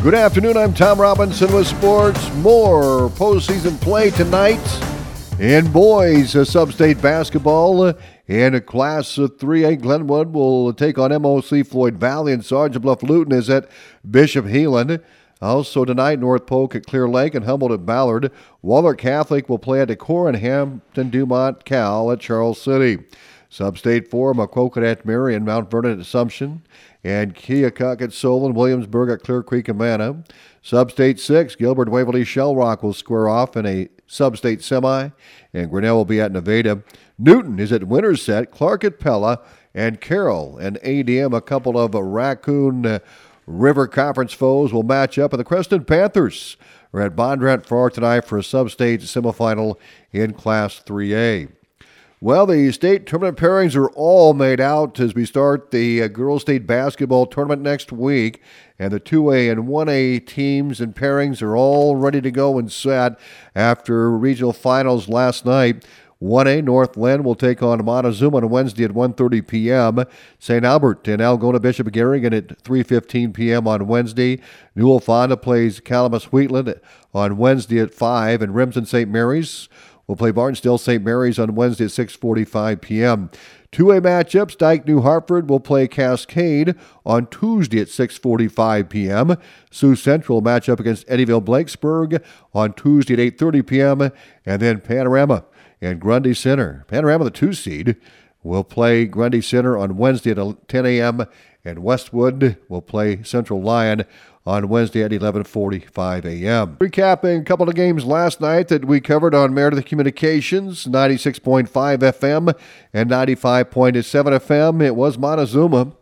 Good afternoon. I'm Tom Robinson with sports. More postseason play tonight in boys uh, sub-state basketball. In a class of 3A, Glenwood will take on MOC Floyd Valley, and Sergeant Bluff Luton is at Bishop Heelan. Also tonight, North Polk at Clear Lake and Humboldt at Ballard. Wahlert Catholic will play at Decorah and Hampton Dumont Cal at Charles City. Sub-state 4, Maquoketa at Marion, Mount Vernon at Assumption, and Keokuk at Solon, Williamsburg at Clear Creek Amana. Sub-state 6, Gilbert Waverly Shell Rock will square off in a sub-state semi, and Grinnell will be at Nevada. Newton is at Winterset, Clarke at Pella, and Carroll and ADM, a couple of Raccoon uh, River Conference foes, will match up, and the Creston Panthers are at Bondurant Farr tonight for a sub-state semifinal in Class 3A. Well, the state tournament pairings are all made out as we start the uh, girls' state basketball tournament next week. And the 2A and 1A teams and pairings are all ready to go and set after regional finals last night. 1A Northland will take on Montezuma on Wednesday at 1:30 p.m. St. Albert and Algona Bishop Garrigan at 3:15 p.m. on Wednesday. Newell Fonda plays Calamus Wheatland on Wednesday at 5, and Remsen St. Mary's will play Barnsdall St. Mary's on Wednesday at 6:45 p.m. Two-way matchups: Dike New Hartford will play Cascade on Tuesday at 6:45 p.m. Sioux Central match up against Eddyville Blakesburg on Tuesday at 8:30 p.m. And then Panorama and Grundy Center. Panorama, the two seed, will play Grundy Center on Wednesday at 10 a.m. and Westwood will play Central Lyon on Wednesday at 11:45 a.m. Recapping a couple of games last night that we covered on Meredith Communications, 96.5 FM and 95.7 FM. It was Montezuma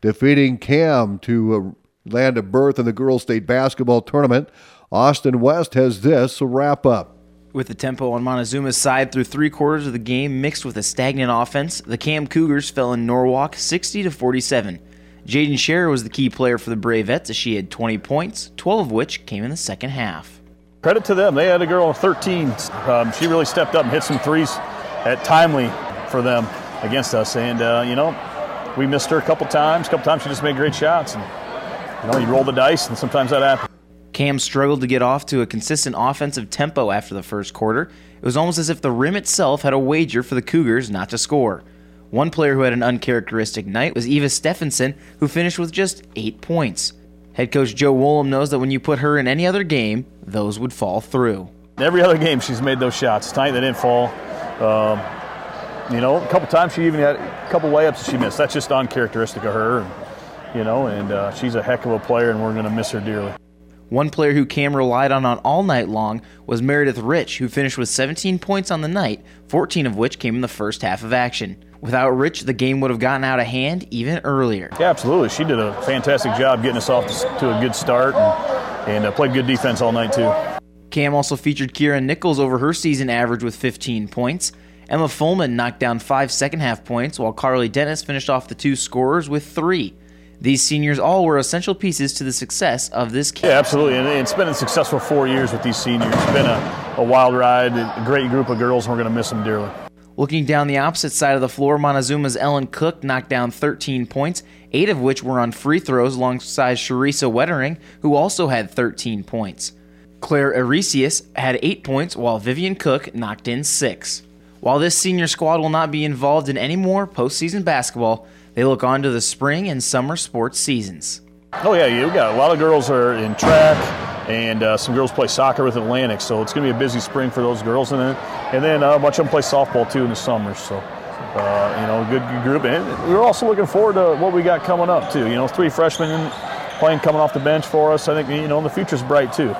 defeating Cam to uh, land a berth in the girls' state basketball tournament. Austin West has this wrap up. With the tempo on Montezuma's side through three quarters of the game mixed with a stagnant offense, the Cam Cougars fell in Norwalk 60 to 47. Jaden Scherer was the key player for the Bravettes as she had 20 points, 12 of which came in the second half. Credit to them. They had a girl of 13. Um, she really stepped up and hit some threes at timely for them against us. And, uh, you know, we missed her a couple times. A couple times she just made great shots. And, you know, you roll the dice, and sometimes that happens. Cam struggled to get off to a consistent offensive tempo after the first quarter. It was almost as if the rim itself had a wager for the Cougars not to score. One player who had an uncharacteristic night was Eva Stephenson, who finished with just eight points. Head coach Joe Woolham knows that when you put her in any other game, those would fall through. Every other game, she's made those shots. Tonight, they didn't fall. Um, you know, a couple times she even had a couple layups she missed. That's just uncharacteristic of her. And, you know, and uh, she's a heck of a player, and we're going to miss her dearly. One player who Cam relied on, on all night long was Meredith Rich, who finished with 17 points on the night, 14 of which came in the first half of action. Without Rich, the game would have gotten out of hand even earlier. Yeah, absolutely. She did a fantastic job getting us off to a good start and, and uh, played good defense all night, too. Cam also featured Kira Nichols over her season average with 15 points. Emma Fullman knocked down five second half points, while Carly Dennis finished off the two scorers with three. These seniors all were essential pieces to the success of this camp. Yeah, absolutely. And it's been a successful four years with these seniors. It's been a, a wild ride, a great group of girls, and we're going to miss them dearly. Looking down the opposite side of the floor, Montezuma's Ellen Cook knocked down 13 points, eight of which were on free throws alongside Sharisa Wettering, who also had 13 points. Claire Eresius had eight points, while Vivian Cook knocked in six. While this senior squad will not be involved in any more postseason basketball, they look on to the spring and summer sports seasons. Oh yeah, you got a lot of girls are in track, and uh, some girls play soccer with Atlantic, so it's going to be a busy spring for those girls, and then and then uh, a bunch of them play softball too in the summer. So uh, you know, good, good group, and we're also looking forward to what we got coming up too. You know, three freshmen playing coming off the bench for us. I think you know the future's bright too.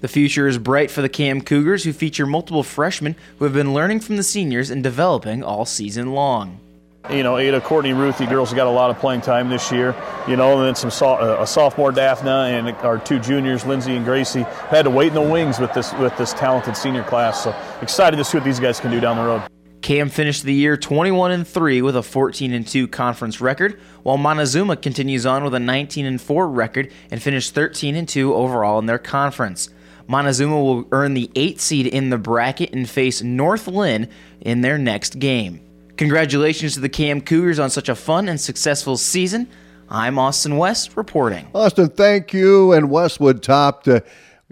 The future is bright for the Cam Cougars, who feature multiple freshmen who have been learning from the seniors and developing all season long you know, Ada, Courtney, Ruthie, girls got a lot of playing time this year. You know, and then some so- uh, a sophomore Daphne and our two juniors, Lindsay and Gracie, had to wait in the wings with this with this talented senior class. So excited to see what these guys can do down the road. Cam finished the year 21 and 3 with a 14 and 2 conference record, while Montezuma continues on with a 19 and 4 record and finished 13 and 2 overall in their conference. Montezuma will earn the 8th seed in the bracket and face North Linn in their next game. Congratulations to the Cam Cougars on such a fun and successful season. I'm Austin West reporting. Austin, thank you. And Westwood topped uh,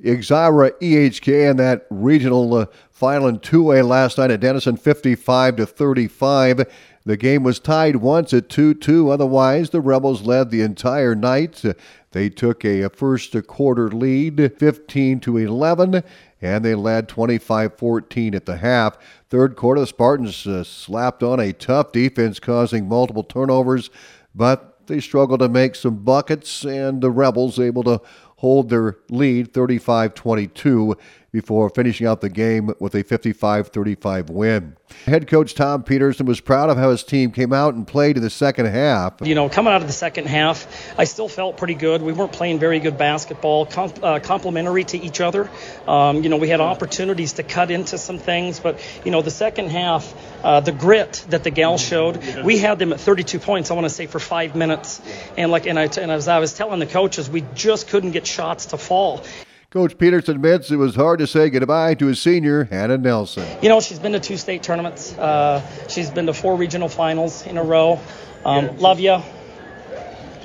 Exira EHK in that regional uh, final in 2A last night at Denison 55 to 35. The game was tied once at 2 2. Otherwise, the Rebels led the entire night. They took a first quarter lead 15 to 11 and they led 25-14 at the half. Third quarter, the Spartans uh, slapped on a tough defense, causing multiple turnovers, but they struggled to make some buckets, and the Rebels able to hold their lead 35-22 before finishing out the game with a 55 35 win. Head coach Tom Peterson was proud of how his team came out and played in the second half. You know, coming out of the second half, I still felt pretty good. We weren't playing very good basketball, com- uh, complementary to each other. Um, you know, we had opportunities to cut into some things, but, you know, the second half, uh, the grit that the gals showed, we had them at 32 points, I want to say, for five minutes. And, like, and, I, and as I was telling the coaches, we just couldn't get shots to fall. Coach Peterson admits it was hard to say goodbye to his senior, Hannah Nelson. You know, she's been to two state tournaments. Uh, she's been to four regional finals in a row. Um, yeah, love you.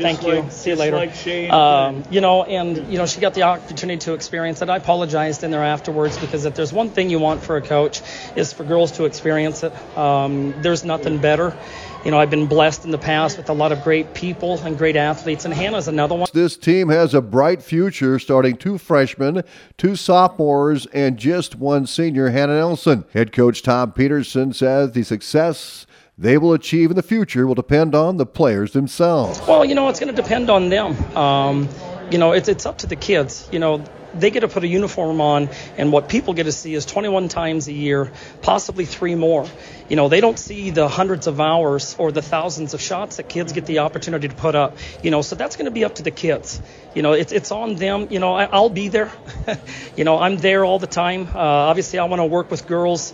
Thank like, you. See you later. Like um, you know, and you know, she got the opportunity to experience it. I apologized in there afterwards because if there's one thing you want for a coach, is for girls to experience it. Um, there's nothing better you know, I've been blessed in the past with a lot of great people and great athletes, and Hannah's another one. This team has a bright future, starting two freshmen, two sophomores, and just one senior, Hannah Nelson. Head coach Tom Peterson says the success they will achieve in the future will depend on the players themselves. Well, you know, it's going to depend on them. Um, you know, it's, it's up to the kids. You know, they get to put a uniform on, and what people get to see is 21 times a year, possibly three more. You know, they don't see the hundreds of hours or the thousands of shots that kids get the opportunity to put up. You know, so that's going to be up to the kids. You know, it's it's on them. You know, I, will be there. you know, I'm there all the time. Uh, obviously, I want to work with girls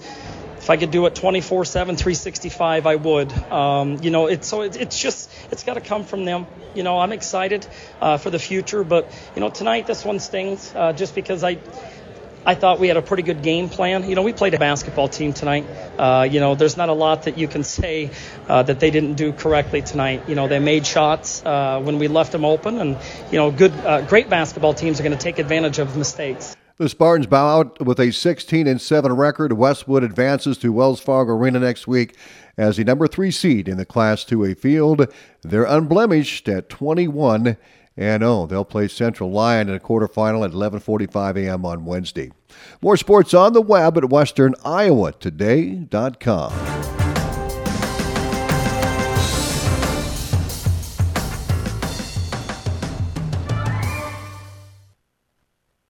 if I could do it 24 7, 365, I would. Um, you know, it's so it, it's just, it's got to come from them. You know, I'm excited uh, for the future, but, you know, tonight this one stings uh, just because I. I thought we had a pretty good game plan. You know, we played a basketball team tonight. Uh, you know, there's not a lot that you can say uh, that they didn't do correctly tonight. You know, they made shots uh, when we left them open, and you know, good, uh, great basketball teams are going to take advantage of mistakes. The Spartans bow out with a 16 and 7 record. Westwood advances to Wells Fargo Arena next week as the number 3 seed in the Class 2A field. They're unblemished at 21 and 0. They'll play Central Lyon in a quarterfinal at 11:45 a.m. on Wednesday. More sports on the web at westerniowatoday.com.